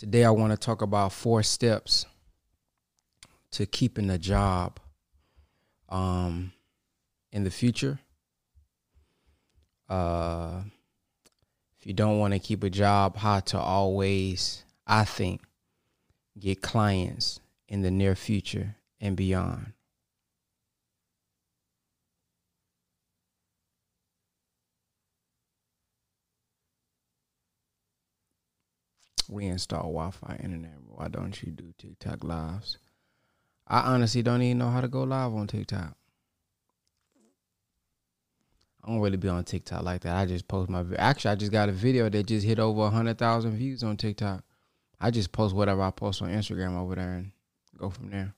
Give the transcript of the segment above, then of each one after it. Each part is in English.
Today, I want to talk about four steps to keeping a job um, in the future. Uh, if you don't want to keep a job, how to always, I think, get clients in the near future and beyond. Reinstall Wi-Fi internet. Why don't you do TikTok lives? I honestly don't even know how to go live on TikTok. I don't really be on TikTok like that. I just post my. Actually, I just got a video that just hit over hundred thousand views on TikTok. I just post whatever I post on Instagram over there and go from there.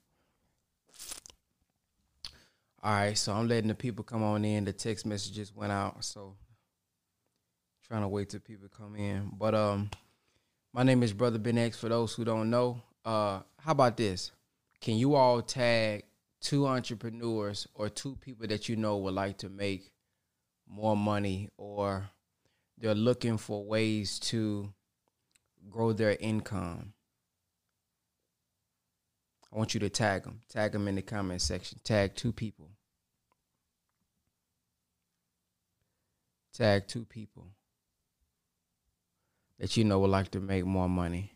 All right, so I'm letting the people come on in. The text messages went out, so trying to wait till people come in. But um, my name is Brother Ben X. For those who don't know, uh, how about this? Can you all tag two entrepreneurs or two people that you know would like to make more money or they're looking for ways to grow their income? I want you to tag them. Tag them in the comment section. Tag two people. Tag two people that you know would like to make more money?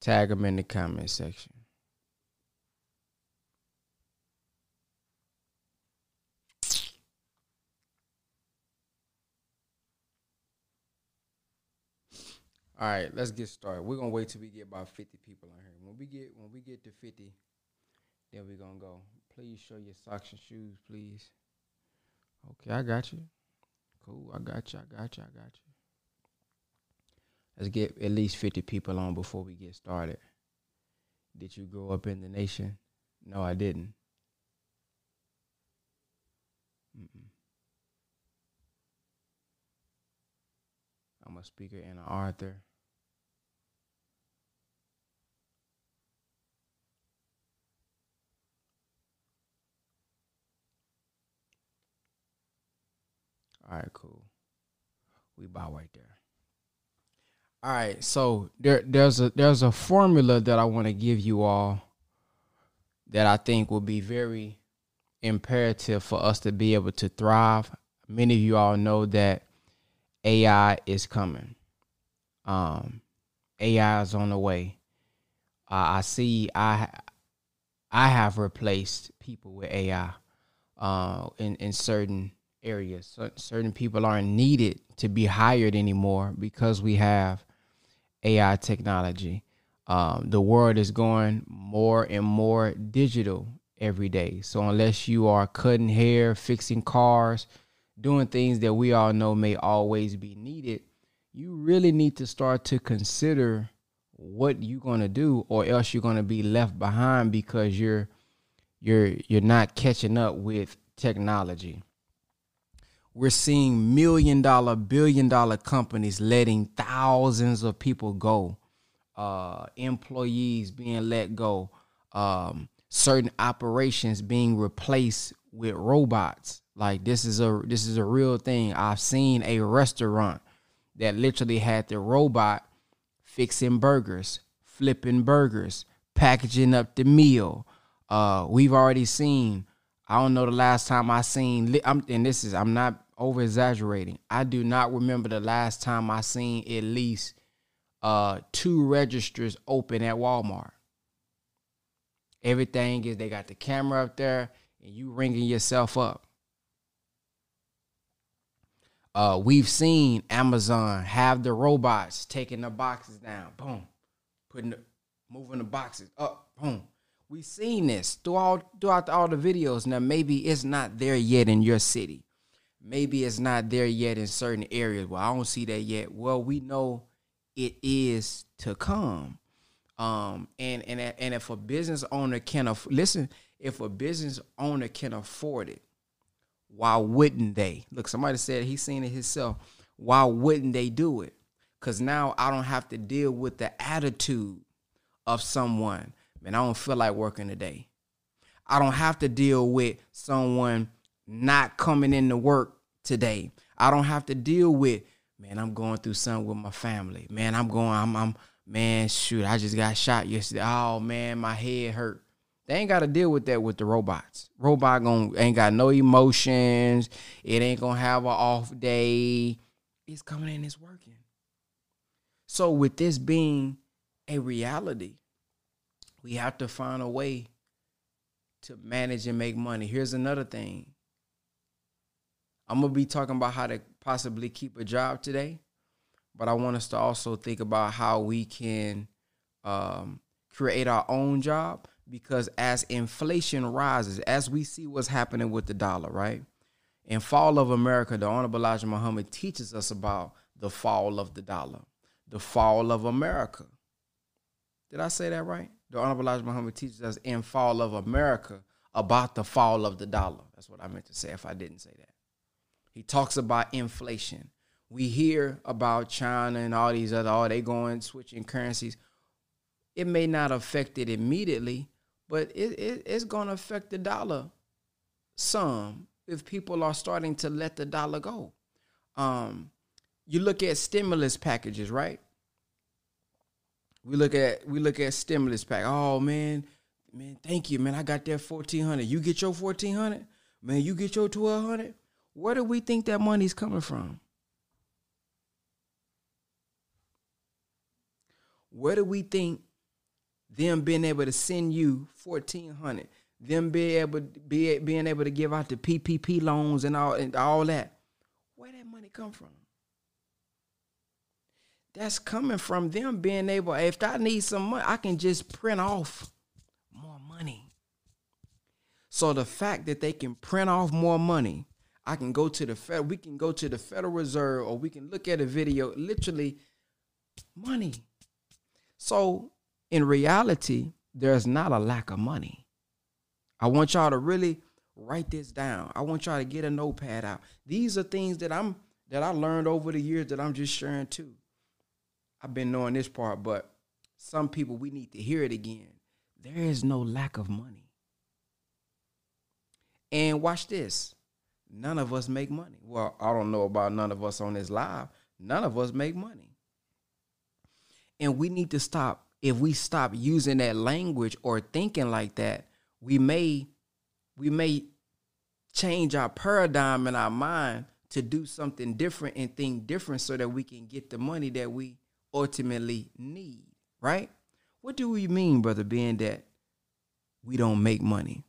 Tag them in the comment section. All right, let's get started. We're gonna wait till we get about fifty people on here. When we get when we get to fifty, then we're gonna go. Please show your socks and shoes, please. Okay, I got you. Cool, I got you, I got you, I got you. Let's get at least 50 people on before we get started. Did you grow up in the nation? No, I didn't. Mm-mm. I'm a speaker and an author. All right, cool. We bow right there. All right, so there there's a there's a formula that I want to give you all that I think will be very imperative for us to be able to thrive. Many of you all know that AI is coming. Um, AI is on the way. Uh, I see. I I have replaced people with AI uh, in in certain areas. So certain people aren't needed to be hired anymore because we have AI technology. Um, the world is going more and more digital every day. So unless you are cutting hair, fixing cars, doing things that we all know may always be needed, you really need to start to consider what you're going to do or else you're going to be left behind because you're you're you're not catching up with technology we're seeing million dollar, billion dollar companies letting thousands of people go, uh, employees being let go, um, certain operations being replaced with robots. Like this is a this is a real thing. I've seen a restaurant that literally had the robot fixing burgers, flipping burgers, packaging up the meal. Uh, we've already seen I don't know the last time I seen. I'm, and this is I'm not over exaggerating. I do not remember the last time I seen at least uh two registers open at Walmart. Everything is they got the camera up there and you ringing yourself up. Uh, we've seen Amazon have the robots taking the boxes down, boom, putting the, moving the boxes up, boom, We've seen this throughout throughout all the videos. Now maybe it's not there yet in your city. Maybe it's not there yet in certain areas. Well, I don't see that yet. Well, we know it is to come. Um, and and and if a business owner can aff- listen, if a business owner can afford it, why wouldn't they? Look, somebody said he's seen it himself. Why wouldn't they do it? Because now I don't have to deal with the attitude of someone man, I don't feel like working today. I don't have to deal with someone not coming into work today. I don't have to deal with, man, I'm going through something with my family. Man, I'm going, I'm, I'm, man, shoot, I just got shot yesterday. Oh man, my head hurt. They ain't got to deal with that with the robots. Robot going ain't got no emotions. It ain't gonna have an off day. It's coming in, it's working. So with this being a reality, we have to find a way to manage and make money. Here's another thing. I'm gonna be talking about how to possibly keep a job today, but I want us to also think about how we can um, create our own job because as inflation rises, as we see what's happening with the dollar, right? In Fall of America, the Honorable Elijah Muhammad teaches us about the fall of the dollar, the fall of America. Did I say that right? The Honorable Elijah Muhammad teaches us in Fall of America about the fall of the dollar. That's what I meant to say if I didn't say that. He talks about inflation. We hear about China and all these other, oh, they going switching currencies. It may not affect it immediately, but it, it it's going to affect the dollar some if people are starting to let the dollar go. Um, you look at stimulus packages, right? We look at we look at stimulus pack. Oh man, man, thank you, man. I got that fourteen hundred. You get your fourteen hundred, man. You get your twelve hundred. Where do we think that money's coming from? Where do we think them being able to send you fourteen hundred, them being able be being able to give out the PPP loans and all and all that. Where that money come from? That's coming from them being able. If I need some money, I can just print off more money. So the fact that they can print off more money, I can go to the Fed. We can go to the Federal Reserve, or we can look at a video. Literally, money. So in reality, there's not a lack of money. I want y'all to really write this down. I want y'all to get a notepad out. These are things that I'm that I learned over the years that I'm just sharing too. I've been knowing this part, but some people we need to hear it again. There is no lack of money. And watch this. None of us make money. Well, I don't know about none of us on this live. None of us make money. And we need to stop if we stop using that language or thinking like that, we may we may change our paradigm in our mind to do something different and think different so that we can get the money that we ultimately need, right? What do we mean, brother, being that we don't make money?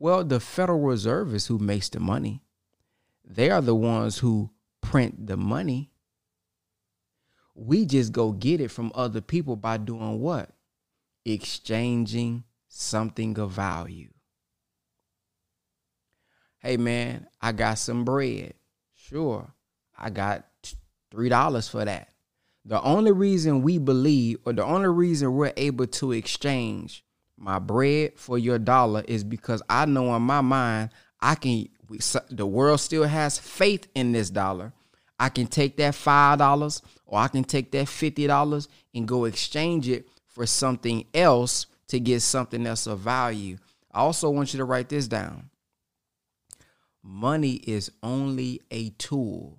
Well, the Federal Reserve is who makes the money. They are the ones who print the money. We just go get it from other people by doing what? Exchanging something of value. Hey man, I got some bread. Sure, I got $3 for that. The only reason we believe, or the only reason we're able to exchange my bread for your dollar is because I know in my mind, I can, the world still has faith in this dollar. I can take that $5 or I can take that $50 and go exchange it for something else to get something else of value. I also want you to write this down. Money is only a tool.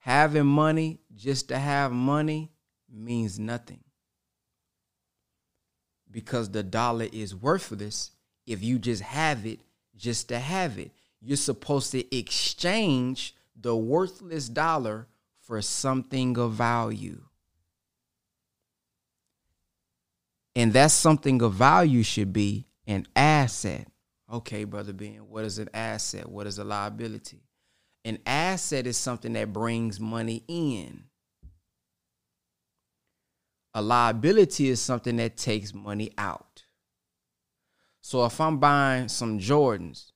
Having money just to have money means nothing. Because the dollar is worthless if you just have it just to have it. You're supposed to exchange the worthless dollar for something of value. And that something of value should be an asset. Okay, brother Ben, what is an asset? What is a liability? An asset is something that brings money in. A liability is something that takes money out. So if I'm buying some Jordans,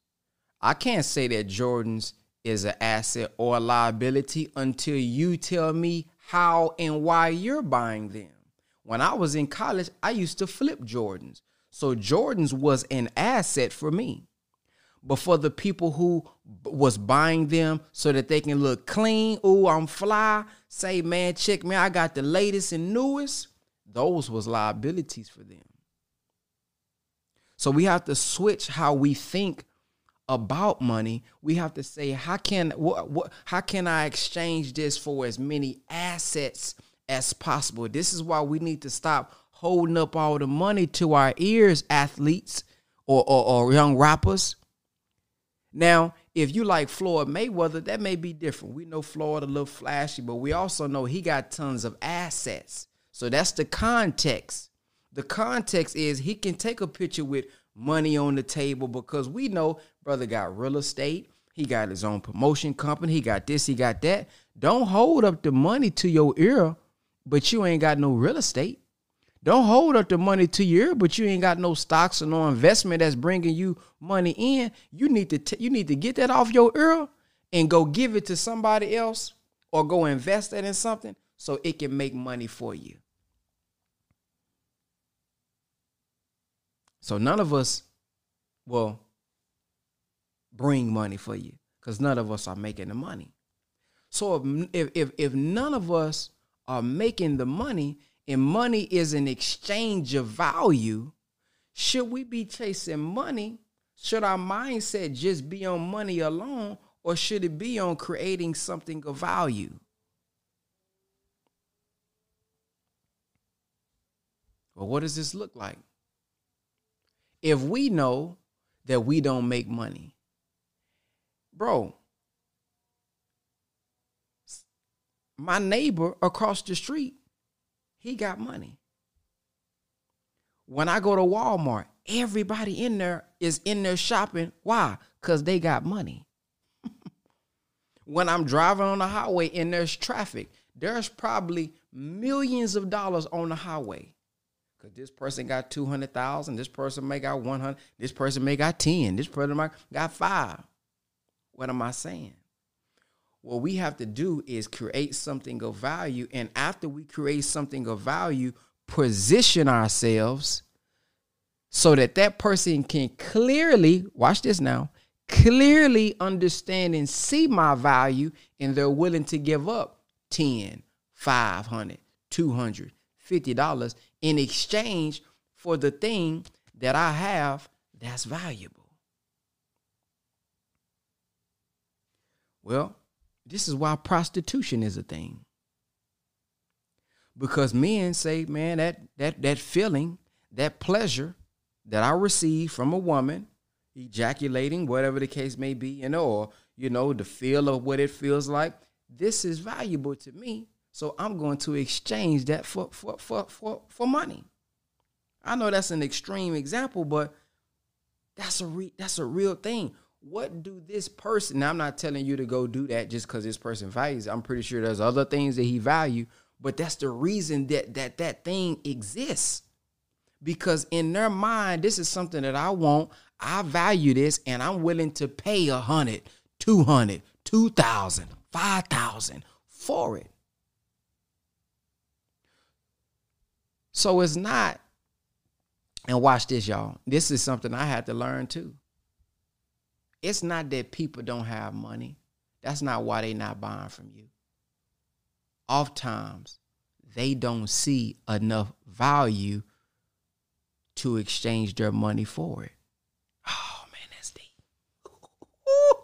I can't say that Jordans is an asset or a liability until you tell me how and why you're buying them. When I was in college, I used to flip Jordans. So Jordans was an asset for me. But for the people who was buying them so that they can look clean, oh, I'm fly, say, man, check me, I got the latest and newest, those was liabilities for them. So we have to switch how we think about money. We have to say, how can what, what how can I exchange this for as many assets as possible? This is why we need to stop holding up all the money to our ears, athletes or, or, or young rappers. Now, if you like Floyd Mayweather, that may be different. We know Floyd a little flashy, but we also know he got tons of assets. So that's the context. The context is he can take a picture with money on the table because we know brother got real estate. He got his own promotion company. He got this, he got that. Don't hold up the money to your ear, but you ain't got no real estate. Don't hold up the money to your but you ain't got no stocks or no investment that's bringing you money in. You need to t- you need to get that off your ear and go give it to somebody else or go invest that in something so it can make money for you. So none of us will bring money for you because none of us are making the money. So if, if if none of us are making the money and money is an exchange of value, should we be chasing money? Should our mindset just be on money alone or should it be on creating something of value? Well, what does this look like? if we know that we don't make money, bro, my neighbor across the street, he got money. When I go to Walmart, everybody in there is in there shopping. Why? Because they got money. when I'm driving on the highway and there's traffic, there's probably millions of dollars on the highway. Cause this person got two hundred thousand, this person may got one hundred, this person may got ten, this person might got five. What am I saying? What we have to do is create something of value, and after we create something of value, position ourselves so that that person can clearly watch this now clearly understand and see my value and they're willing to give up 10 500 200 $50 in exchange for the thing that I have that's valuable. Well, this is why prostitution is a thing. Because men say, man, that that that feeling, that pleasure that I receive from a woman, ejaculating, whatever the case may be, you know, or you know, the feel of what it feels like, this is valuable to me. So I'm going to exchange that for for for for, for money. I know that's an extreme example, but that's a re- that's a real thing. What do this person? I'm not telling you to go do that just because this person values. I'm pretty sure there's other things that he value, but that's the reason that that that thing exists. Because in their mind, this is something that I want. I value this, and I'm willing to pay a hundred, two hundred, two thousand, five thousand for it. So it's not, and watch this, y'all. This is something I had to learn too. It's not that people don't have money. That's not why they're not buying from you. Oftentimes, they don't see enough value to exchange their money for it. Oh man, that's deep. Ooh,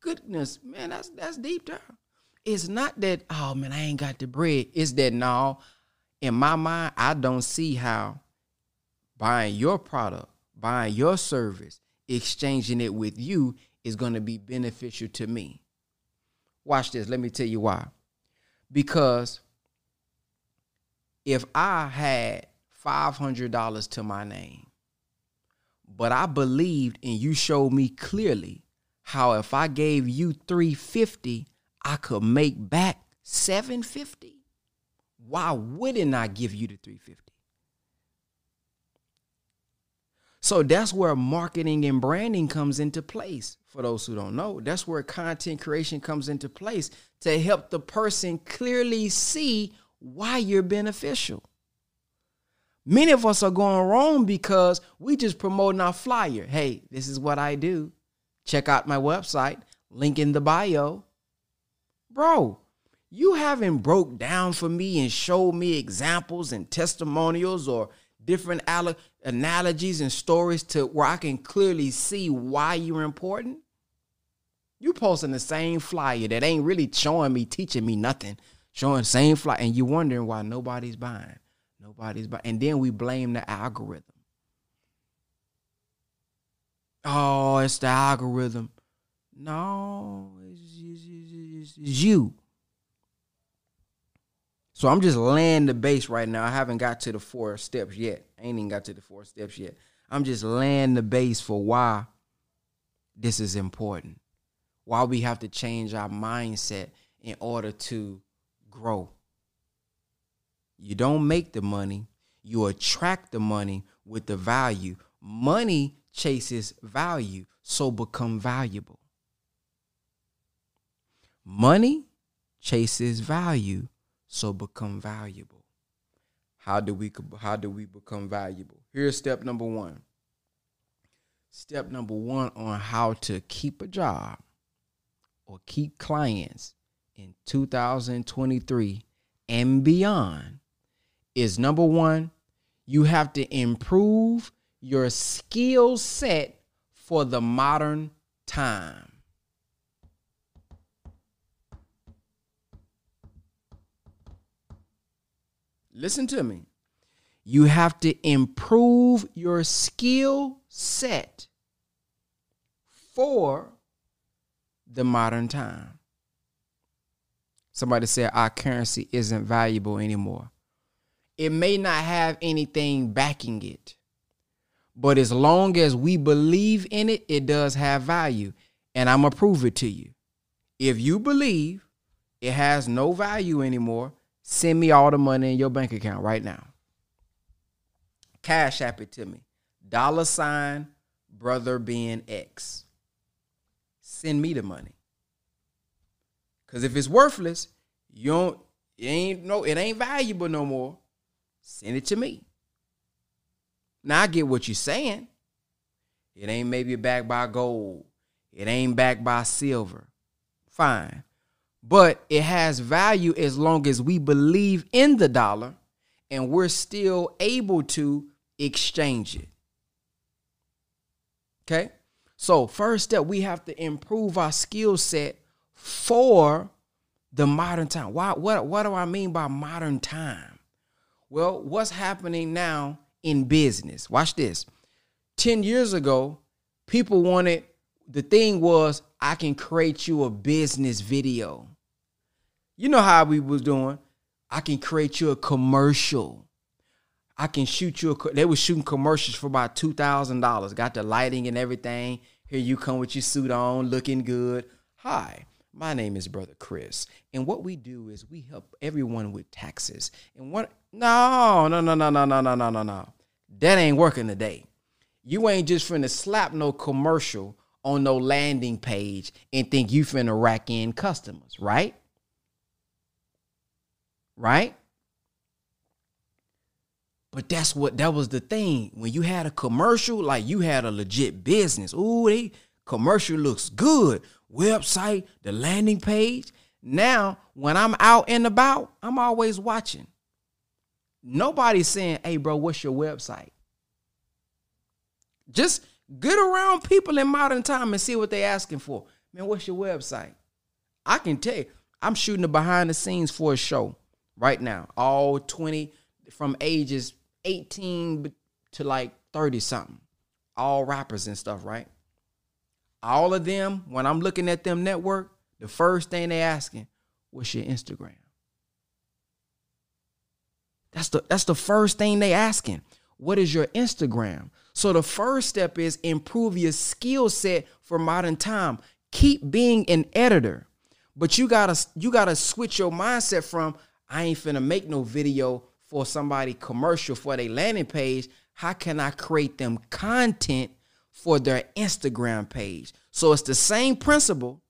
goodness, man, that's that's deep there. It's not that, oh man, I ain't got the bread. It's that no, in my mind, I don't see how buying your product, buying your service, exchanging it with you is going to be beneficial to me. Watch this. Let me tell you why. Because if I had $500 to my name, but I believed and you showed me clearly how if I gave you 350, I could make back 750 why wouldn't I give you the 350? So that's where marketing and branding comes into place. For those who don't know, that's where content creation comes into place to help the person clearly see why you're beneficial. Many of us are going wrong because we just promoting our flyer. Hey, this is what I do. Check out my website, link in the bio. Bro, you haven't broke down for me and showed me examples and testimonials or different analogies and stories to where I can clearly see why you're important. You posting the same flyer that ain't really showing me, teaching me nothing, showing same flyer, and you wondering why nobody's buying. Nobody's buying. And then we blame the algorithm. Oh, it's the algorithm. No, it's, it's, it's, it's you. So I'm just laying the base right now. I haven't got to the four steps yet. I ain't even got to the four steps yet. I'm just laying the base for why this is important. Why we have to change our mindset in order to grow. You don't make the money, you attract the money with the value. Money chases value, so become valuable. Money chases value, so become valuable. How do we how do we become valuable? Here's step number 1. Step number 1 on how to keep a job or keep clients in 2023 and beyond is number 1, you have to improve your skill set for the modern time. Listen to me. You have to improve your skill set for the modern time. Somebody said our currency isn't valuable anymore. It may not have anything backing it, but as long as we believe in it, it does have value. And I'm going to prove it to you. If you believe it has no value anymore, Send me all the money in your bank account right now. Cash app it to me. Dollar sign brother Ben X. Send me the money. Cause if it's worthless, you don't it ain't no it ain't valuable no more. Send it to me. Now I get what you're saying. It ain't maybe backed by gold. It ain't backed by silver. Fine but it has value as long as we believe in the dollar and we're still able to exchange it. Okay? So, first step, we have to improve our skill set for the modern time. Why, what, what do I mean by modern time? Well, what's happening now in business? Watch this. 10 years ago, people wanted, the thing was, I can create you a business video. You know how we was doing. I can create you a commercial. I can shoot you a. They were shooting commercials for about two thousand dollars. Got the lighting and everything. Here you come with your suit on, looking good. Hi, my name is Brother Chris, and what we do is we help everyone with taxes. And what? No, no, no, no, no, no, no, no, no, no. That ain't working today. You ain't just finna slap no commercial on no landing page and think you finna rack in customers, right? Right? But that's what that was the thing. When you had a commercial, like you had a legit business. Ooh, they commercial looks good. Website, the landing page. Now, when I'm out and about, I'm always watching. Nobody's saying, hey, bro, what's your website? Just get around people in modern time and see what they're asking for. Man, what's your website? I can tell you, I'm shooting the behind the scenes for a show right now. All 20 from ages 18 to like 30 something. All rappers and stuff, right? All of them, when I'm looking at them network, the first thing they asking, what's your Instagram? That's the that's the first thing they asking. What is your Instagram? So the first step is improve your skill set for modern time. Keep being an editor. But you gotta you gotta switch your mindset from I ain't finna make no video for somebody commercial for their landing page. How can I create them content for their Instagram page? So it's the same principle,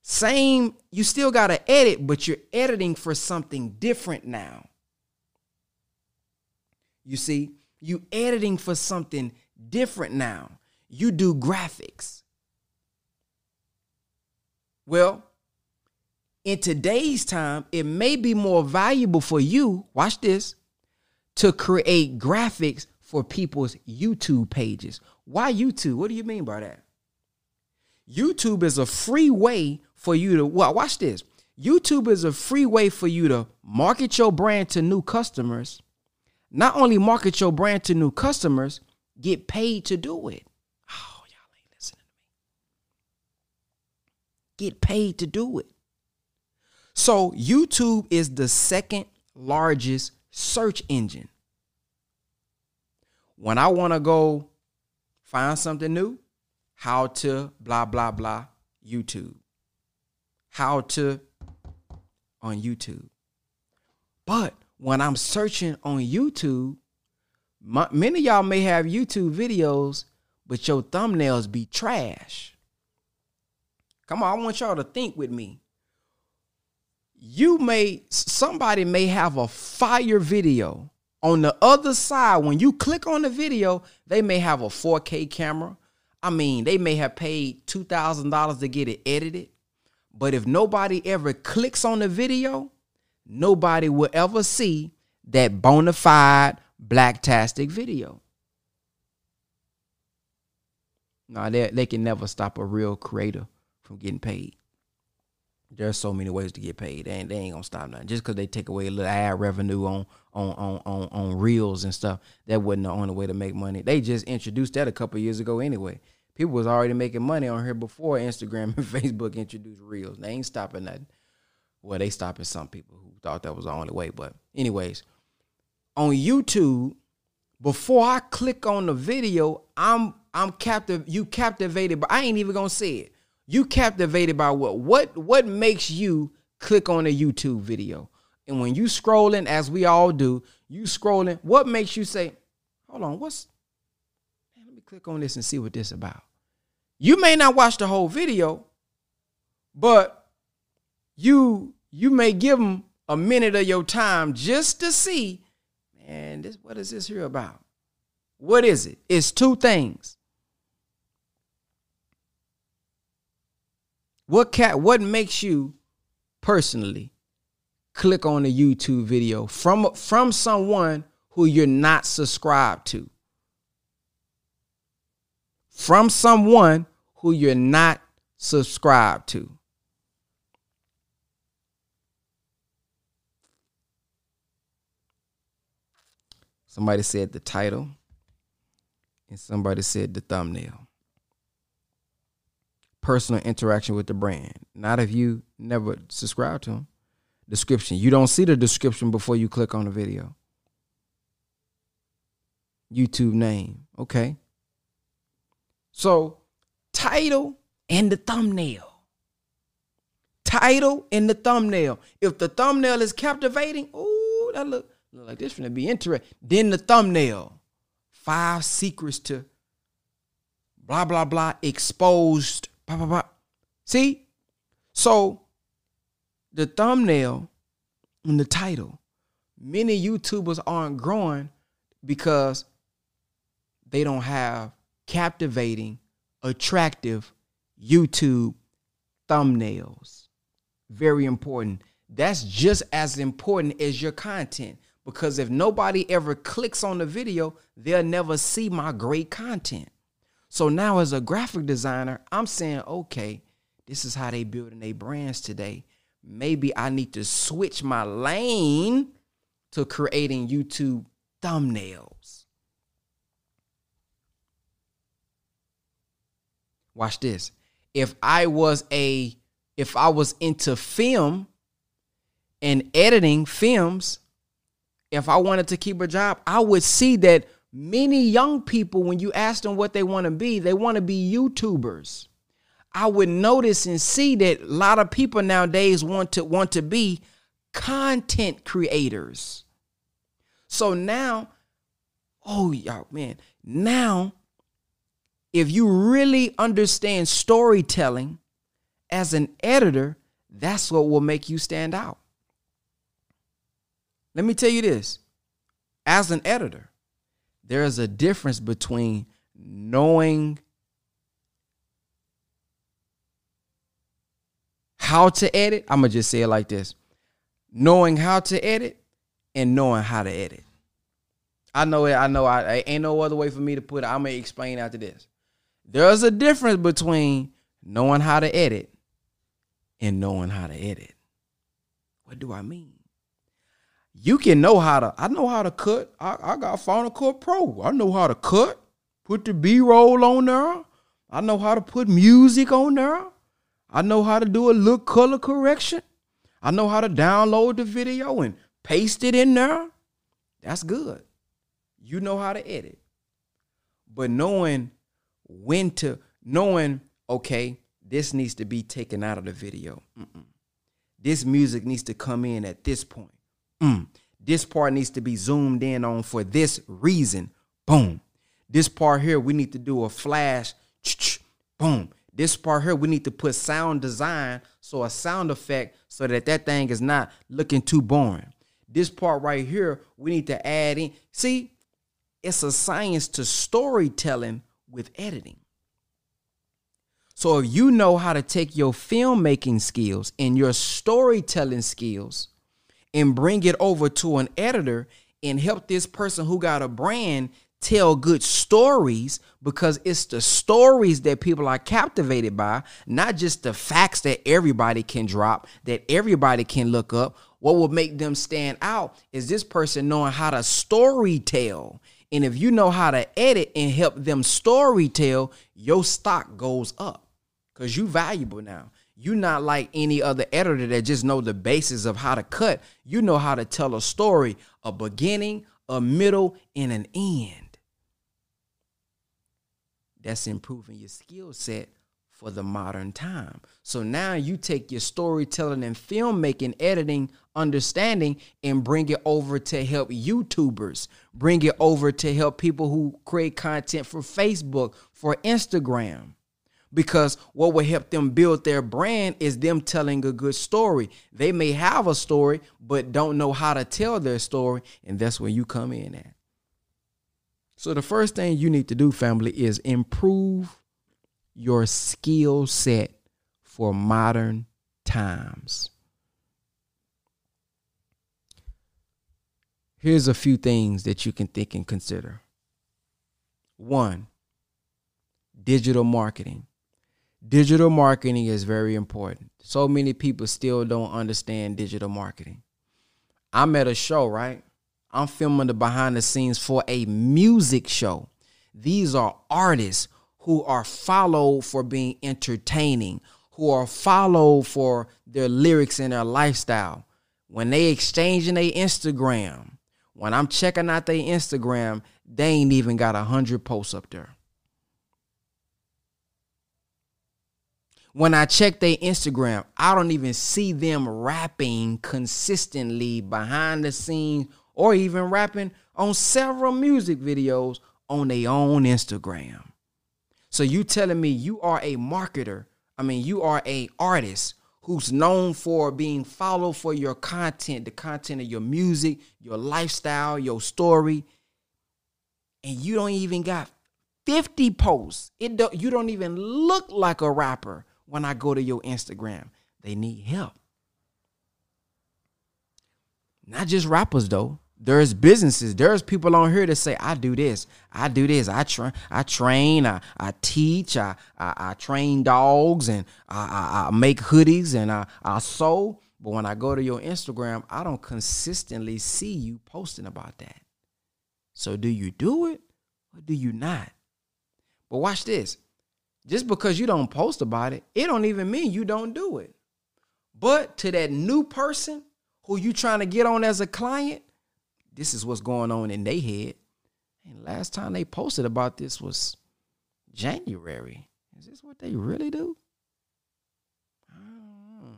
same, you still gotta edit, but you're editing for something different now. You see, you editing for something different now. You do graphics. Well, in today's time, it may be more valuable for you, watch this, to create graphics for people's YouTube pages. Why YouTube? What do you mean by that? YouTube is a free way for you to well, watch this. YouTube is a free way for you to market your brand to new customers. Not only market your brand to new customers, get paid to do it. Oh, y'all ain't listening to me. Get paid to do it. So, YouTube is the second largest search engine. When I want to go find something new, how to blah, blah, blah, YouTube. How to on YouTube. But when I'm searching on YouTube, my, many y'all may have YouTube videos, but your thumbnails be trash. Come on, I want y'all to think with me. You may, somebody may have a fire video. On the other side, when you click on the video, they may have a 4K camera. I mean, they may have paid $2,000 to get it edited. But if nobody ever clicks on the video, nobody will ever see that bona fide blacktastic video. No, they, they can never stop a real creator from getting paid. There's so many ways to get paid. Ain't, they ain't gonna stop nothing. Just because they take away a little ad revenue on on on on on reels and stuff, that wasn't the only way to make money. They just introduced that a couple years ago anyway. People was already making money on here before Instagram and Facebook introduced reels. They ain't stopping nothing. Well, they stopping some people who thought that was the only way. But anyways, on YouTube, before I click on the video, I'm I'm captive. You captivated, but I ain't even gonna see it. You captivated by what? What what makes you click on a YouTube video? And when you scrolling, as we all do, you scrolling. What makes you say, "Hold on, what's? Man, let me click on this and see what this about." You may not watch the whole video, but you you may give them a minute of your time just to see, man, this what is this here about? What is it? It's two things. What cat what makes you personally click on a YouTube video from from someone who you're not subscribed to? from someone who you're not subscribed to. Somebody said the title, and somebody said the thumbnail. Personal interaction with the brand. Not if you never subscribe to them. Description. You don't see the description before you click on the video. YouTube name. Okay. So, title and the thumbnail. Title and the thumbnail. If the thumbnail is captivating, oh, that look, look like this gonna be interesting. Then the thumbnail. Five secrets to blah blah blah exposed. Blah, blah, blah. See? So the thumbnail and the title, many YouTubers aren't growing because they don't have captivating, attractive YouTube thumbnails. Very important. That's just as important as your content because if nobody ever clicks on the video, they'll never see my great content. So now, as a graphic designer, I'm saying, okay, this is how they building their brands today. Maybe I need to switch my lane to creating YouTube thumbnails. watch this. If I was a if I was into film and editing films, if I wanted to keep a job, I would see that many young people, when you ask them what they want to be, they want to be YouTubers. I would notice and see that a lot of people nowadays want to want to be content creators. So now, oh y'all, man, now if you really understand storytelling as an editor, that's what will make you stand out. Let me tell you this as an editor, there is a difference between knowing how to edit. I'm going to just say it like this knowing how to edit and knowing how to edit. I know it. I know. I, I ain't no other way for me to put it. I'm gonna explain after this. There's a difference between knowing how to edit and knowing how to edit. What do I mean? You can know how to. I know how to cut. I, I got Final Cut Pro. I know how to cut. Put the B roll on there. I know how to put music on there. I know how to do a look color correction. I know how to download the video and paste it in there. That's good. You know how to edit. But knowing when to, knowing, okay, this needs to be taken out of the video. Mm-mm. This music needs to come in at this point. Mm. This part needs to be zoomed in on for this reason. Boom. This part here, we need to do a flash. Boom. This part here, we need to put sound design, so a sound effect, so that that thing is not looking too boring. This part right here, we need to add in. See, it's a science to storytelling with editing. So if you know how to take your filmmaking skills and your storytelling skills and bring it over to an editor and help this person who got a brand tell good stories because it's the stories that people are captivated by, not just the facts that everybody can drop, that everybody can look up. What will make them stand out is this person knowing how to story tell. And if you know how to edit and help them story tell, your stock goes up because you valuable now. You're not like any other editor that just know the basis of how to cut. You know how to tell a story, a beginning, a middle, and an end. That's improving your skill set for the modern time. So now you take your storytelling and filmmaking, editing, understanding, and bring it over to help YouTubers, bring it over to help people who create content for Facebook, for Instagram because what will help them build their brand is them telling a good story. They may have a story, but don't know how to tell their story, and that's where you come in at. So, the first thing you need to do, family, is improve your skill set for modern times. Here's a few things that you can think and consider. One, digital marketing digital marketing is very important. So many people still don't understand digital marketing. I'm at a show, right? I'm filming the behind the scenes for a music show. These are artists who are followed for being entertaining, who are followed for their lyrics and their lifestyle. When they exchanging their Instagram, when I'm checking out their Instagram, they ain't even got a hundred posts up there. When I check their Instagram, I don't even see them rapping consistently behind the scenes or even rapping on several music videos on their own Instagram. So you telling me you are a marketer, I mean you are a artist who's known for being followed for your content, the content of your music, your lifestyle, your story, and you don't even got 50 posts. It don't, you don't even look like a rapper when I go to your Instagram. They need help. Not just rappers though. There's businesses. There's people on here that say, I do this, I do this, I train, I train, I, I teach, I, I, I train dogs and I, I, I make hoodies and I, I sew. But when I go to your Instagram, I don't consistently see you posting about that. So do you do it or do you not? But watch this. Just because you don't post about it, it don't even mean you don't do it. But to that new person who you trying to get on as a client, this is what's going on in their head. And last time they posted about this was January. Is this what they really do? Mm.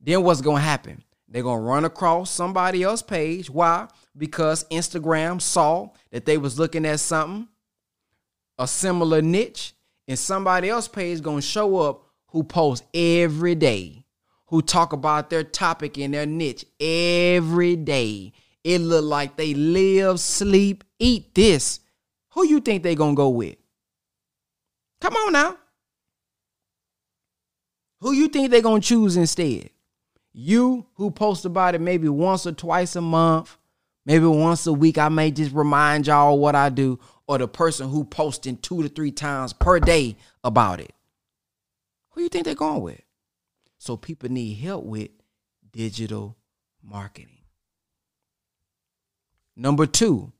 Then what's gonna happen? They're gonna run across somebody else's page. Why? Because Instagram saw that they was looking at something, a similar niche, and somebody else page gonna show up who posts every day, who talk about their topic and their niche every day. It look like they live, sleep, eat this. Who you think they gonna go with? Come on now. Who you think they gonna choose instead? You who post about it maybe once or twice a month, Maybe once a week, I may just remind y'all what I do, or the person who posting two to three times per day about it. Who you think they're going with? So people need help with digital marketing. Number two,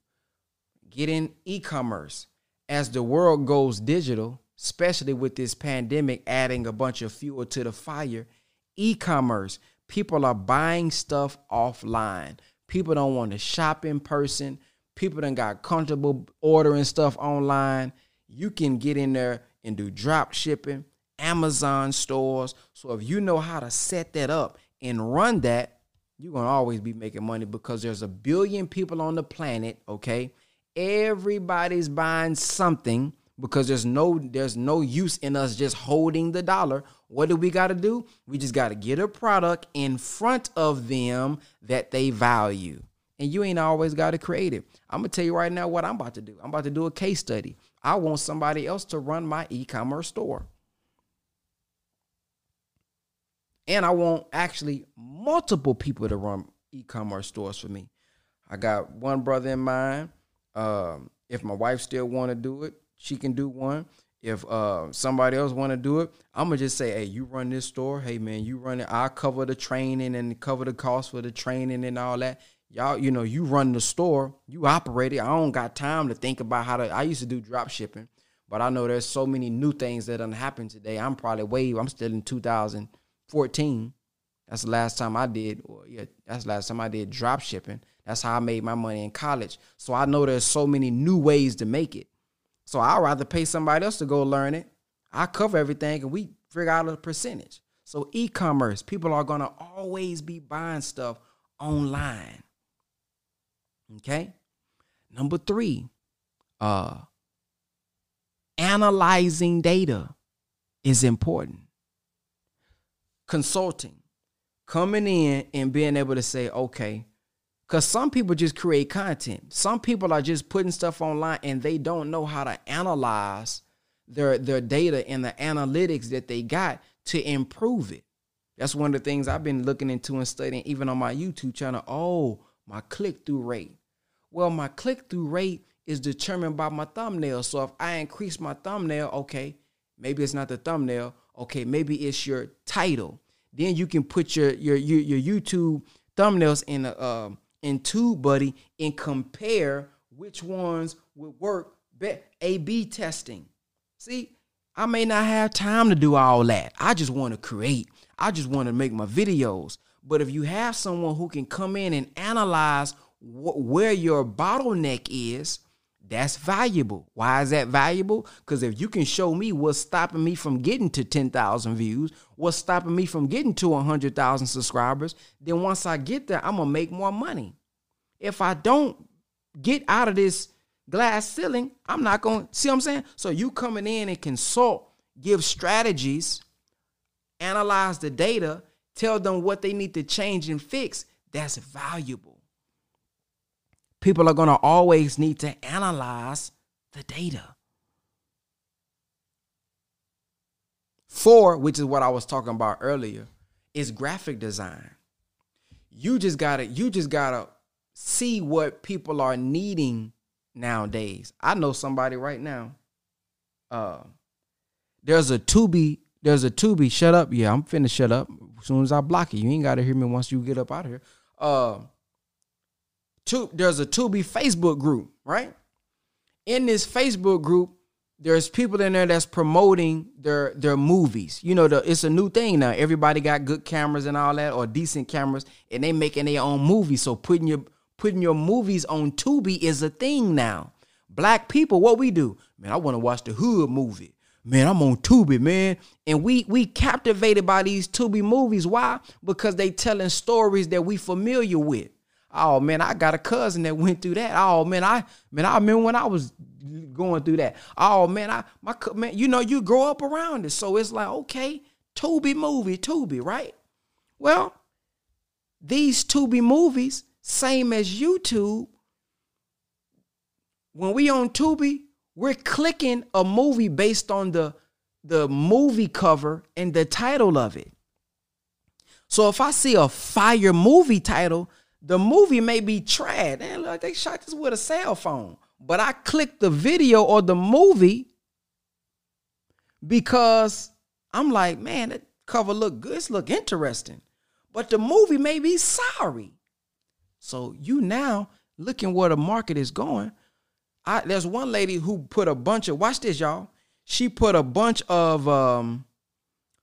get in e-commerce. As the world goes digital, especially with this pandemic adding a bunch of fuel to the fire, e-commerce, people are buying stuff offline. People don't want to shop in person. People done got comfortable ordering stuff online. You can get in there and do drop shipping, Amazon stores. So if you know how to set that up and run that, you're going to always be making money because there's a billion people on the planet, okay? Everybody's buying something because there's no there's no use in us just holding the dollar. What do we got to do? We just got to get a product in front of them that they value. And you ain't always got to create it. I'm to tell you right now what I'm about to do. I'm about to do a case study. I want somebody else to run my e-commerce store. And I want actually multiple people to run e-commerce stores for me. I got one brother in mind. Um, if my wife still want to do it, she can do one. If uh, somebody else want to do it, I'm gonna just say, hey, you run this store. Hey man, you run it. I'll cover the training and cover the cost for the training and all that. Y'all, you know, you run the store, you operate it. I don't got time to think about how to. I used to do drop shipping, but I know there's so many new things that done happened today. I'm probably way. I'm still in 2014. That's the last time I did. Well, yeah, that's the last time I did drop shipping. That's how I made my money in college. So I know there's so many new ways to make it. So I'd rather pay somebody else to go learn it. I cover everything and we figure out a percentage. So e-commerce, people are gonna always be buying stuff online. Okay. Number three, uh, analyzing data is important consulting, coming in and being able to say, okay, because some people just create content. Some people are just putting stuff online and they don't know how to analyze their, their data and the analytics that they got to improve it. That's one of the things I've been looking into and studying, even on my YouTube channel. Oh, my click through rate. Well, my click through rate is determined by my thumbnail. So if I increase my thumbnail, okay, maybe it's not the thumbnail, Okay, maybe it's your title. Then you can put your your your, your YouTube thumbnails in a uh, in TubeBuddy and compare which ones would work. A/B testing. See, I may not have time to do all that. I just want to create. I just want to make my videos. But if you have someone who can come in and analyze wh- where your bottleneck is that's valuable. Why is that valuable? Because if you can show me what's stopping me from getting to 10,000 views, what's stopping me from getting to 100,000 subscribers, then once I get there, I'm going to make more money. If I don't get out of this glass ceiling, I'm not going to see what I'm saying? So you coming in and consult, give strategies, analyze the data, tell them what they need to change and fix, that's valuable people are going to always need to analyze the data. Four, which is what I was talking about earlier, is graphic design. You just gotta, you just gotta see what people are needing nowadays. I know somebody right now. Uh, there's a Tubi, there's a Tubi. Shut up, yeah, I'm finna shut up. As soon as I block it, you ain't gotta hear me once you get up out of here. Uh, there's a Tubi Facebook group, right? In this Facebook group, there's people in there that's promoting their their movies. You know, the, it's a new thing now. Everybody got good cameras and all that, or decent cameras, and they making their own movies. So putting your putting your movies on Tubi is a thing now. Black people, what we do, man, I want to watch the Hood movie. Man, I'm on Tubi, man, and we we captivated by these Tubi movies. Why? Because they telling stories that we familiar with. Oh man, I got a cousin that went through that. Oh man, I man, I remember when I was going through that. Oh man, I my man, you know, you grow up around it, so it's like okay, Tubi movie, Tubi, right? Well, these Tubi movies, same as YouTube. When we on Tubi, we're clicking a movie based on the the movie cover and the title of it. So if I see a fire movie title, The movie may be trash. Man, look, they shot this with a cell phone. But I clicked the video or the movie because I'm like, man, that cover look good. It's look interesting. But the movie may be sorry. So you now looking where the market is going. I, there's one lady who put a bunch of watch this, y'all. She put a bunch of um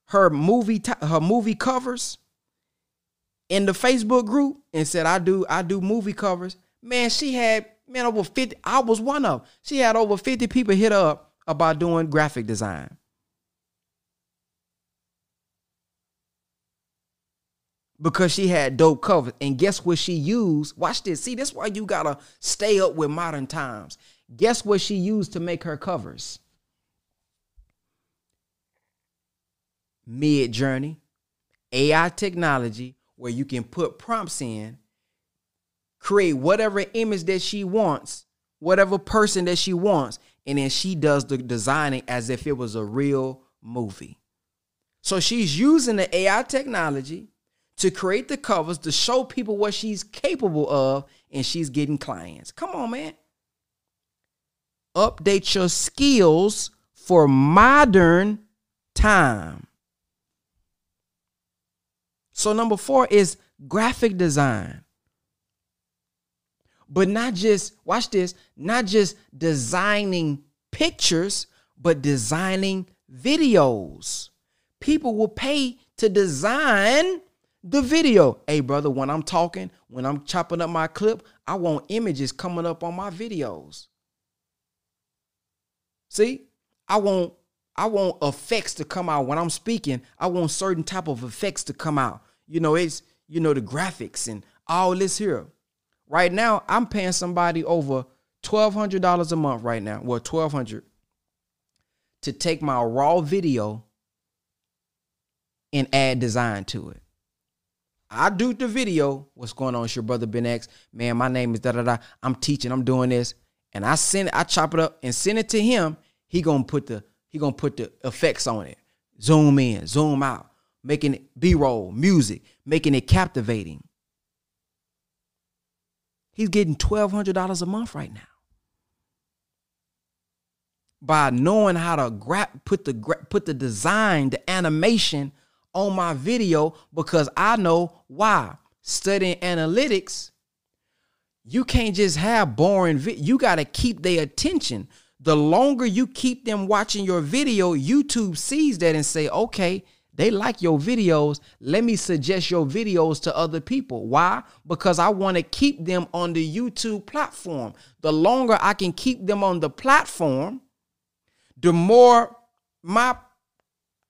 her movie her movie covers in the Facebook group and said, I do, I do movie covers. Man, she had, man, over 50. I was one of. She had over 50 people hit up about doing graphic design. Because she had dope covers. And guess what she used? Watch this. See, that's why you gotta stay up with modern times. Guess what she used to make her covers? Midjourney, AI technology, where you can put prompts in, create whatever image that she wants, whatever person that she wants, and then she does the designing as if it was a real movie. So she's using the AI technology to create the covers to show people what she's capable of, and she's getting clients. Come on, man. Update your skills for modern time. So number four is graphic design. But not just, watch this, not just designing pictures, but designing videos. People will pay to design the video. Hey, brother, when I'm talking, when I'm chopping up my clip, I want images coming up on my videos. See, I want I want effects to come out when I'm speaking. I want certain type of effects to come out. You know, it's you know the graphics and all this here. Right now, I'm paying somebody over twelve hundred dollars a month right now. Well, twelve hundred to take my raw video and add design to it. I do the video. What's going on? It's your brother Ben X. Man, my name is da da da. I'm teaching. I'm doing this, and I send it. I chop it up and send it to him. He gonna put the he gonna put the effects on it. Zoom in, zoom out making it B-roll, music, making it captivating. He's getting $1,200 a month right now. By knowing how to gra- put the gra- put the design, the animation on my video because I know why. Studying analytics, you can't just have boring vi- you got to keep their attention. The longer you keep them watching your video, YouTube sees that and say, "Okay, they like your videos. Let me suggest your videos to other people. Why? Because I want to keep them on the YouTube platform. The longer I can keep them on the platform, the more my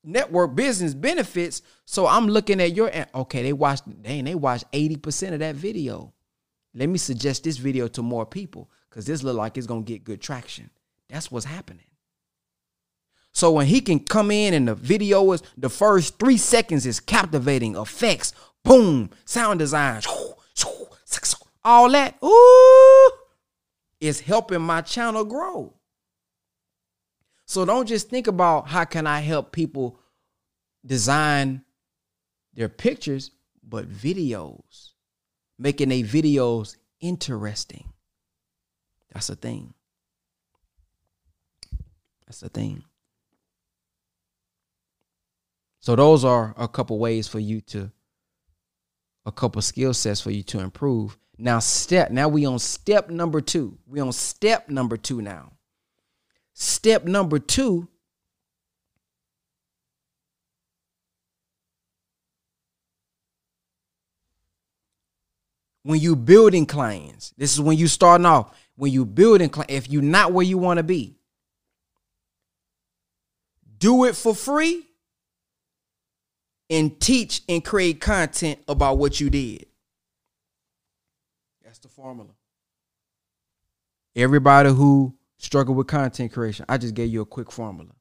network business benefits. So I'm looking at your okay, they watched dang, they watched 80% of that video. Let me suggest this video to more people because this look like it's gonna get good traction. That's what's happening. So when he can come in and the video is the first three seconds is captivating effects, boom, sound design, all that, ooh, is helping my channel grow. So don't just think about how can I help people design their pictures, but videos, making their videos interesting. That's a thing. That's the thing. So those are a couple ways for you to a couple skill sets for you to improve. Now step now we on step number 2. We on step number 2 now. Step number 2 when you building clients. This is when you starting off. When you building clients, if you're not where you want to be, do it for free and teach and create content about what you did. That's the formula. Everybody who struggle with content creation, I just gave you a quick formula.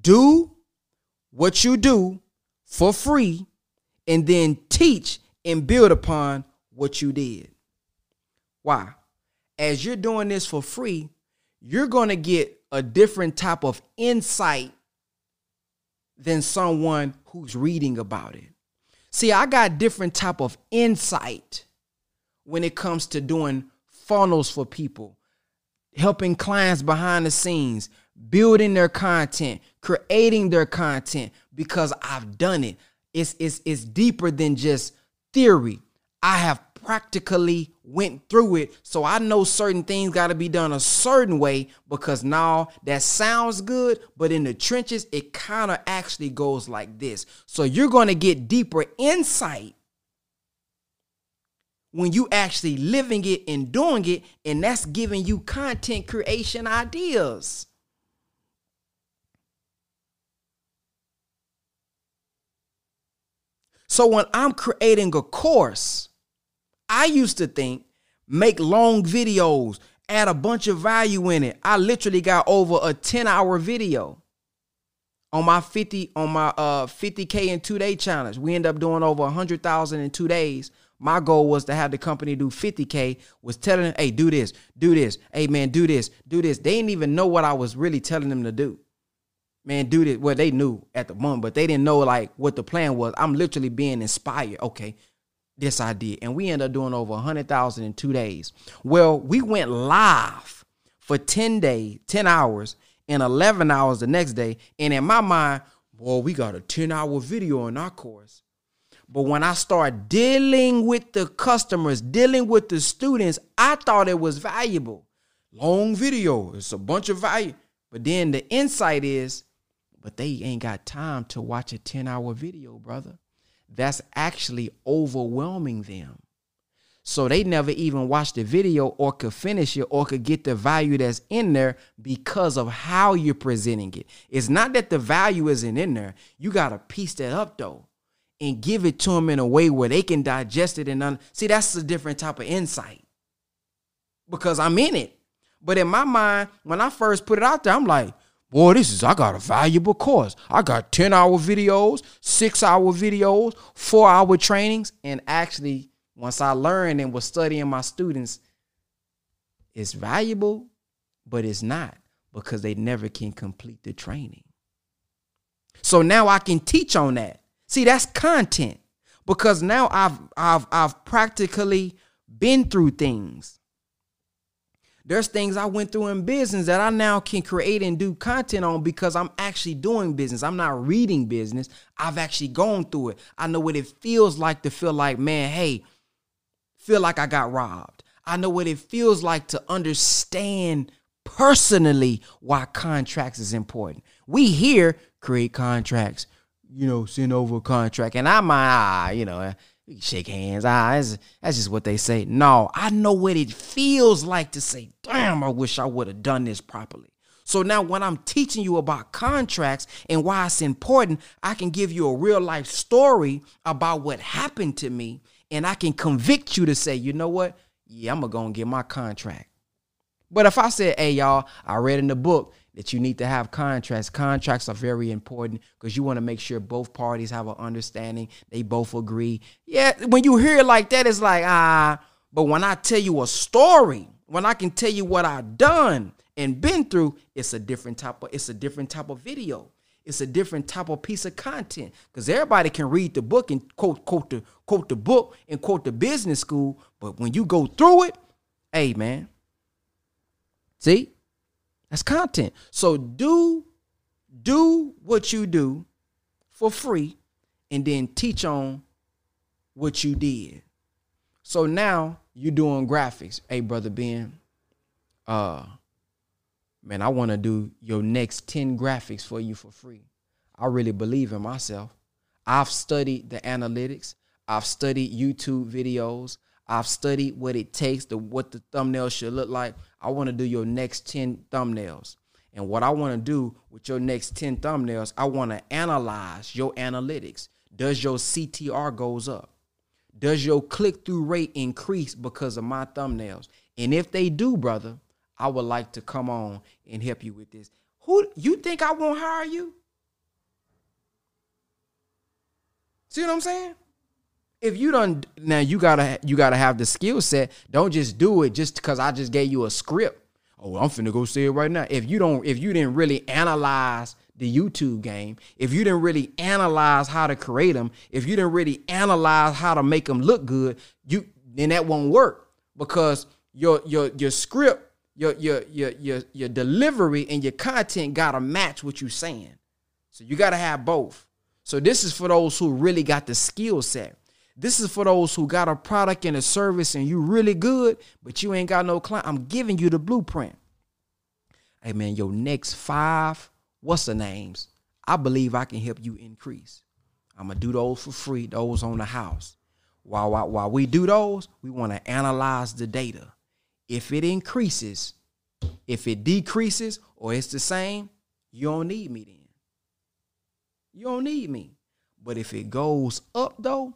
Do what you do for free and then teach and build upon what you did. Why? As you're doing this for free, you're going to get a different type of insight than someone who's reading about it. See, I got different type of insight when it comes to doing funnels for people, helping clients behind the scenes, building their content, creating their content because I've done it. It's, it's, it's deeper than just theory. I have practically went through it. So I know certain things got to be done a certain way because now that sounds good, but in the trenches, it kind of actually goes like this. So you're going to get deeper insight when you actually living it and doing it, and that's giving you content creation ideas. So when I'm creating a course, I used to think make long videos, add a bunch of value in it. I literally got over a 10 hour video on my 50 on my uh 50k in 2 day challenge. We end up doing over 100,000 in 2 days. My goal was to have the company do 50k was telling them, "Hey, do this, do this. Hey man, do this, do this." They didn't even know what I was really telling them to do. Man, do this. Well, they knew at the moment, but they didn't know like what the plan was. I'm literally being inspired. Okay, this I did. And we ended up doing over 100,000 in two days. Well, we went live for 10 days, 10 hours, and 11 hours the next day. And in my mind, boy, we got a 10 hour video in our course. But when I start dealing with the customers, dealing with the students, I thought it was valuable. Long video, it's a bunch of value. But then the insight is, but they ain't got time to watch a 10 hour video, brother that's actually overwhelming them. So they never even watched the video or could finish it or could get the value that's in there because of how you're presenting it. It's not that the value isn't in there. You got to piece that up though and give it to them in a way where they can digest it and un- see that's a different type of insight because I'm in it. But in my mind, when I first put it out there, I'm like, Boy, this is, I got a valuable course. I got 10 hour videos, six hour videos, four hour trainings. And actually, once I learned and was studying my students, it's valuable, but it's not because they never can complete the training. So now I can teach on that. See, that's content because now I've I've I've practically been through things. There's things I went through in business that I now can create and do content on because I'm actually doing business. I'm not reading business. I've actually gone through it. I know what it feels like to feel like, man, hey, feel like I got robbed. I know what it feels like to understand personally why contracts is important. We here create contracts, you know, send over a contract. And I might, ah, you know, shake hands. Ah, that's, that's just what they say. No, I know what it feels like to say, damn, I wish I would have done this properly. So now when I'm teaching you about contracts and why it's important, I can give you a real life story about what happened to me and I can convict you to say, you know what? Yeah, I'm going to get my contract. But if I said, hey, y'all, I read in the book that you need to have contracts. Contracts are very important because you want to make sure both parties have an understanding. They both agree. Yeah, when you hear it like that, it's like, ah, but when I tell you a story, when I can tell you what I've done and been through, it's a different type of it's a different type of video. It's a different type of piece of content because everybody can read the book and quote quote the quote the book and quote the business school, but when you go through it, hey man, see, that's content. So do do what you do for free and then teach on what you did. So now you're doing graphics. Hey, brother Ben, uh, man, I want to do your next 10 graphics for you for free. I really believe in myself. I've studied the analytics. I've studied YouTube videos. I've studied what it takes to what the thumbnail should look like. I want to do your next 10 thumbnails. And what I want to do with your next 10 thumbnails, I want to analyze your analytics. Does your CTR goes up? Does your click-through rate increase because of my thumbnails? And if they do, brother, I would like to come on and help you with this. Who you think I won't hire you? See what I'm saying? If you don't now you gotta you gotta have the skill set. Don't just do it just because I just gave you a script. Oh, I'm finna go say it right now. If you don't, if you didn't really analyze the YouTube game, if you didn't really analyze how to create them, if you didn't really analyze how to make them look good, you then that won't work because your your your script, your your your your your delivery and your content gotta match what you're saying. So you gotta have both. So this is for those who really got the skill set. This is for those who got a product and a service and you really good, but you ain't got no client. I'm giving you the blueprint. Hey man, your next five, what's the names? I believe I can help you increase. I'm gonna do those for free, those on the house. While, while, while we do those, we want to analyze the data. If it increases, if it decreases, or it's the same, you don't need me then. You don't need me. But if it goes up though,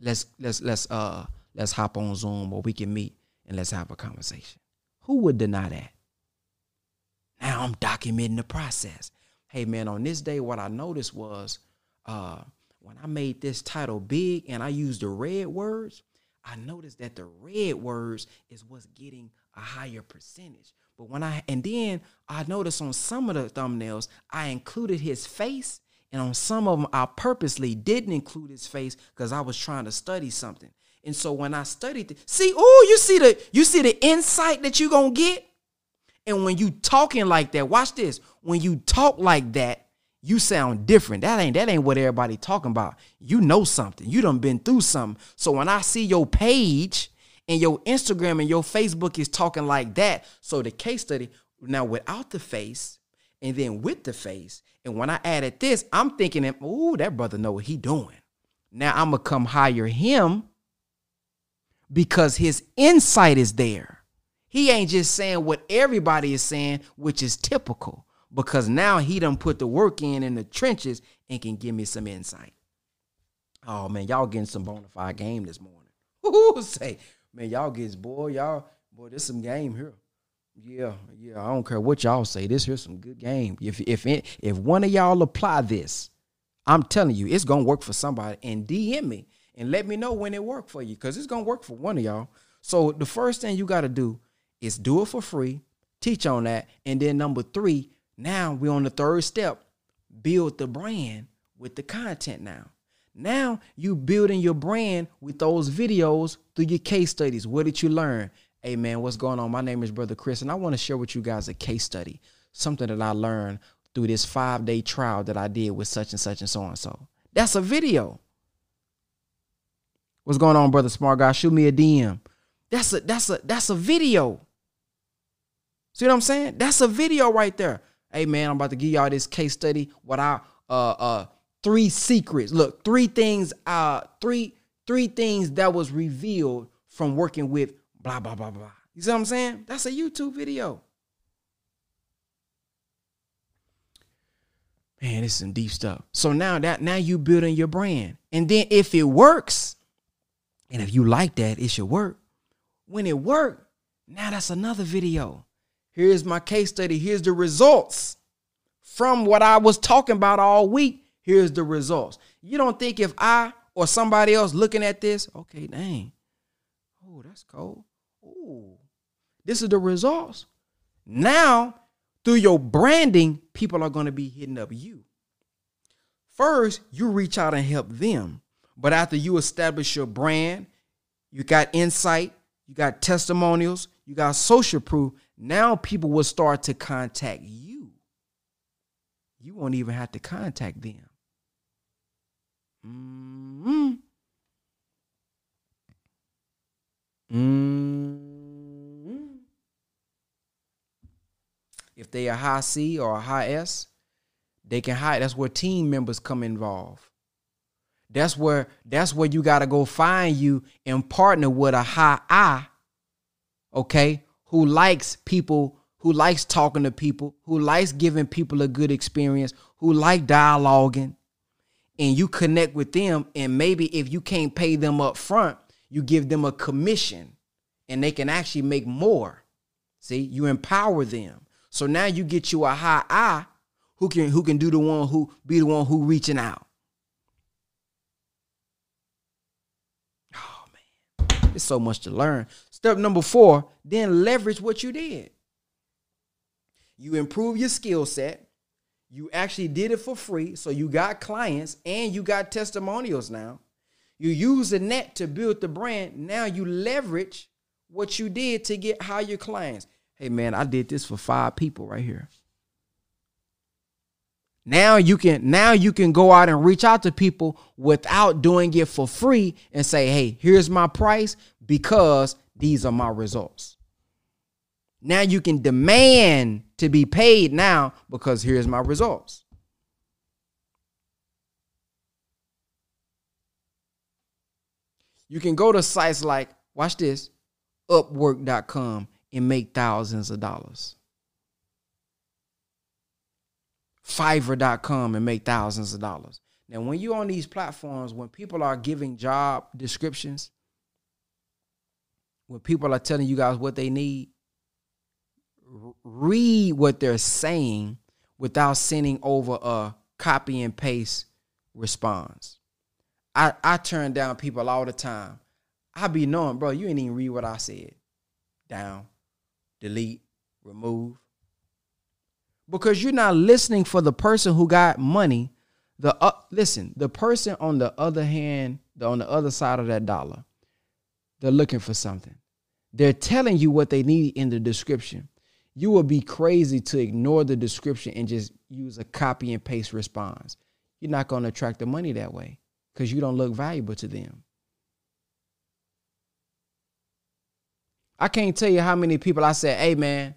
let's let's let's uh let's hop on Zoom or we can meet and let's have a conversation. Who would deny that? Now I'm documenting the process. Hey man, on this day, what I noticed was uh when I made this title big and I used the red words, I noticed that the red words is what's getting a higher percentage. But when I and then I noticed on some of the thumbnails, I included his face, and on some of them, I purposely didn't include his face because I was trying to study something. And so when I studied, see, oh, you see the you see the insight that you're gonna get. And when you talking like that, watch this. When you talk like that, you sound different. That ain't that ain't what everybody talking about. You know something. You done been through something. So when I see your page and your Instagram and your Facebook is talking like that, so the case study now without the face and then with the face, and when I added this, I'm thinking, ooh, that brother know what he doing. Now I'm gonna come hire him because his insight is there. He ain't just saying what everybody is saying, which is typical because now he done put the work in in the trenches and can give me some insight. Oh man, y'all getting some bona fide game this morning. Ooh, say, man, y'all gets boy, y'all boy, there's some game here. Yeah, yeah. I don't care what y'all say. This here's some good game. If if if one of y'all apply this, I'm telling you, it's gonna work for somebody. And DM me and let me know when it worked for you, because it's gonna work for one of y'all. So the first thing you got to do is do it for free, teach on that, and then number three, now we're on the third step. Build the brand with the content now. Now you building your brand with those videos through your case studies. What did you learn? Hey man, what's going on? My name is Brother Chris, and I want to share with you guys a case study, something that I learned through this five day trial that I did with such and such and so and so. That's a video. What's going on, brother smart guy? Shoot me a DM. That's a that's a that's a video. See what I'm saying? That's a video right there hey man, I'm about to give y'all this case study. What I uh uh three secrets. Look, three things, uh, three, three things that was revealed from working with blah blah blah blah. You see what I'm saying? That's a YouTube video. Man, it's some deep stuff. So now that now you building your brand. And then if it works, and if you like that, it should work. When it worked, now that's another video. Here's my case study. Here's the results from what I was talking about all week. Here's the results. You don't think if I or somebody else looking at this, okay, dang, oh, that's cold. Oh, this is the results. Now, through your branding, people are going to be hitting up you. First, you reach out and help them. But after you establish your brand, you got insight, you got testimonials, you got social proof. Now people will start to contact you. You won't even have to contact them. Mm-hmm. Mm-hmm. If they a high C or a high S, they can hide. That's where team members come involved. That's where that's where you got to go find you and partner with a high I okay, who likes people, who likes talking to people, who likes giving people a good experience, who like dialoguing, and you connect with them. And maybe if you can't pay them up front, you give them a commission and they can actually make more. See, you empower them. So now you get you a high I who can who can do the one who be the one who reaching out. Oh man, it's so much to learn. Step number four, then leverage what you did. You improve your skill set. You actually did it for free. So you got clients and you got testimonials now. You use the net to build the brand. Now you leverage what you did to get higher clients. Hey man, I did this for five people right here. Now you can now you can go out and reach out to people without doing it for free and say, "Hey, here's my price because these are my results." Now you can demand to be paid now because here's my results. You can go to sites like, watch this, upwork.com and make thousands of dollars. Fiverr.com and make thousands of dollars. Now, when you're on these platforms, when people are giving job descriptions, when people are telling you guys what they need, read what they're saying without sending over a copy and paste response. I, I turn down people all the time. I be knowing, bro, you ain't even read what I said. Down, delete, remove. Because you're not listening for the person who got money. The uh, listen, the person on the other hand, the, on the other side of that dollar, they're looking for something. They're telling you what they need in the description. You will be crazy to ignore the description and just use a copy and paste response. You're not going to attract the money that way because you don't look valuable to them. I can't tell you how many people I said, "Hey man,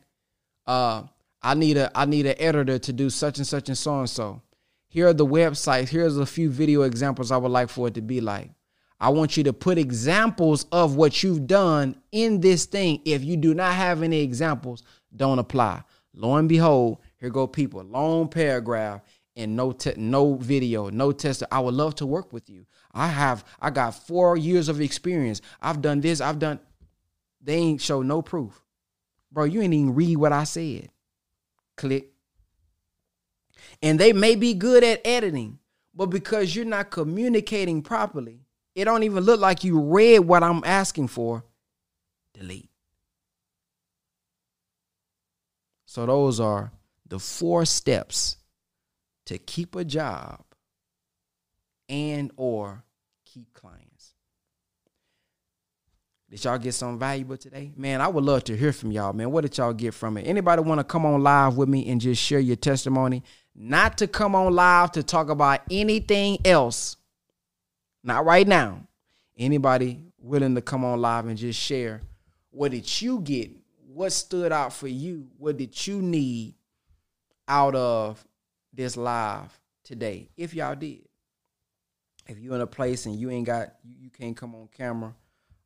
uh, I need a I need an editor to do such and such and so and so. Here are the websites. Here's a few video examples I would like for it to be like. I want you to put examples of what you've done in this thing. If you do not have any examples, don't apply. Lo and behold, here go people. Long paragraph and no te- no video, no test. I would love to work with you. I have I got four years of experience. I've done this. I've done. They ain't show no proof, bro. You ain't even read what I said. Click. And they may be good at editing, but because you're not communicating properly, it don't even look like you read what I'm asking for. Delete. So those are the four steps to keep a job and or keep clients. Did y'all get something valuable today? Man, I would love to hear from y'all, man. What did y'all get from it? Anybody want to come on live with me and just share your testimony? Not to come on live to talk about anything else. Not right now. Anybody willing to come on live and just share what did you get? What stood out for you? What did you need out of this live today if y'all did. If you're in a place and you ain't got you, you can't come on camera,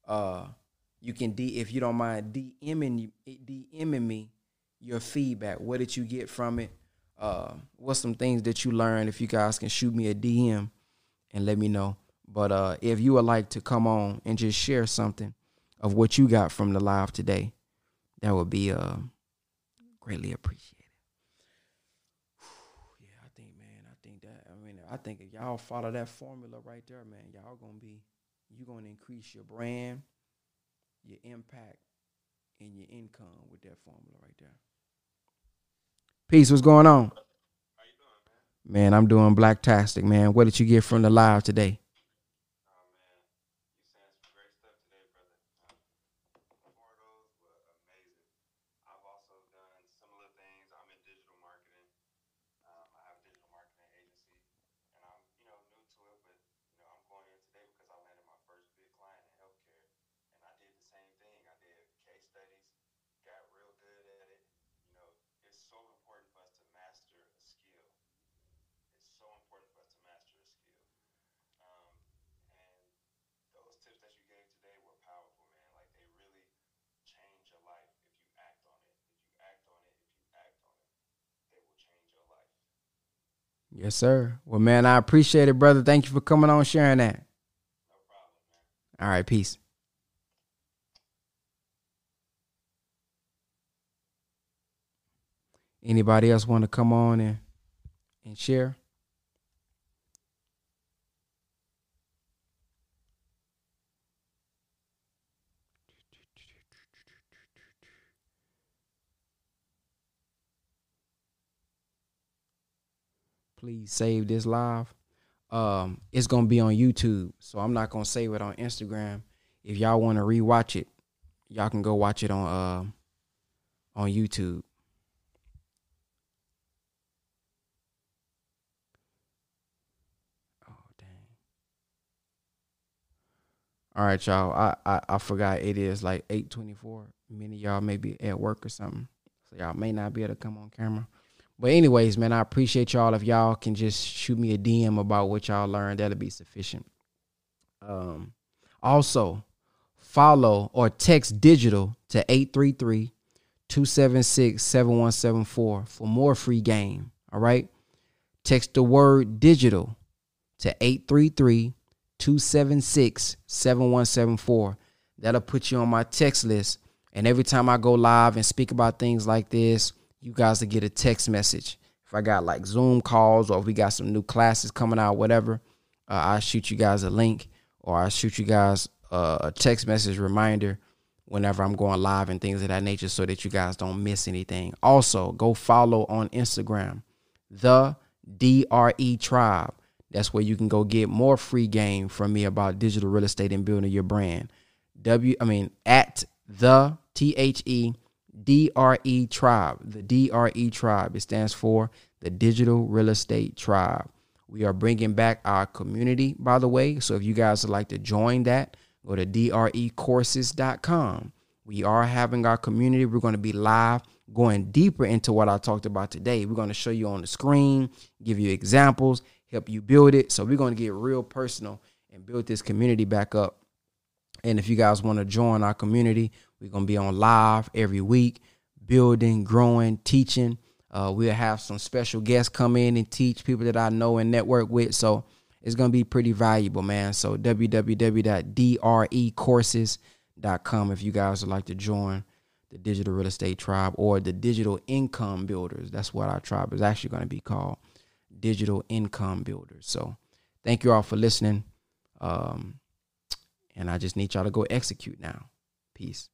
uh you can D if you don't mind DMing DMing me your feedback. What did you get from it? Uh what's some things that you learned if you guys can shoot me a DM and let me know. But uh if you would like to come on and just share something of what you got from the live today, that would be uh greatly appreciated. I think if y'all follow that formula right there, man, y'all gonna be you gonna increase your brand, your impact, and your income with that formula right there. Peace, what's going on? How you doing, man? man, I'm doing blacktastic, man. What did you get from the live today? Yes, sir. Well, man, I appreciate it, brother. Thank you for coming on, sharing that. No problem, All right, peace. Anybody else want to come on and and share? Please save this live. um, it's gonna be on YouTube. So I'm not gonna save it on Instagram. If y'all want to rewatch it, y'all can go watch it on uh, on YouTube. Oh dang! All right, y'all. I, I I forgot it is like eight twenty four. Many y'all may be at work or something, so y'all may not be able to come on camera. But anyways, man, I appreciate y'all. If y'all can just shoot me a DM about what y'all learned, that'll be sufficient. Um, also follow or text digital to 833 276 7174 for more free game. All right. Text the word digital to 833 276 7174. That'll put you on my text list. And every time I go live and speak about things like this, you guys to get a text message. If I got like Zoom calls or if we got some new classes coming out, whatever, uh, I'll shoot you guys a link or I'll shoot you guys uh, a text message reminder whenever I'm going live and things of that nature so that you guys don't miss anything. Also, go follow on Instagram, the DRE Tribe. That's where you can go get more free game from me about digital real estate and building your brand. W, I mean, at the T H E DRE Tribe. The DRE Tribe. It stands for the Digital Real Estate Tribe. We are bringing back our community, by the way. So if you guys would like to join that, go to drecourses.com. We are having our community. We're going to be live going deeper into what I talked about today. We're going to show you on the screen, give you examples, help you build it. So we're going to get real personal and build this community back up. And if you guys want to join our community, we're going to be on live every week, building, growing, teaching. Uh, we'll have some special guests come in and teach people that I know and network with. So it's going to be pretty valuable, man. So www.drecourses.com if you guys would like to join the digital real estate tribe or the digital income builders. That's what our tribe is actually going to be called digital income builders. So thank you all for listening. Um, and I just need y'all to go execute now. Peace.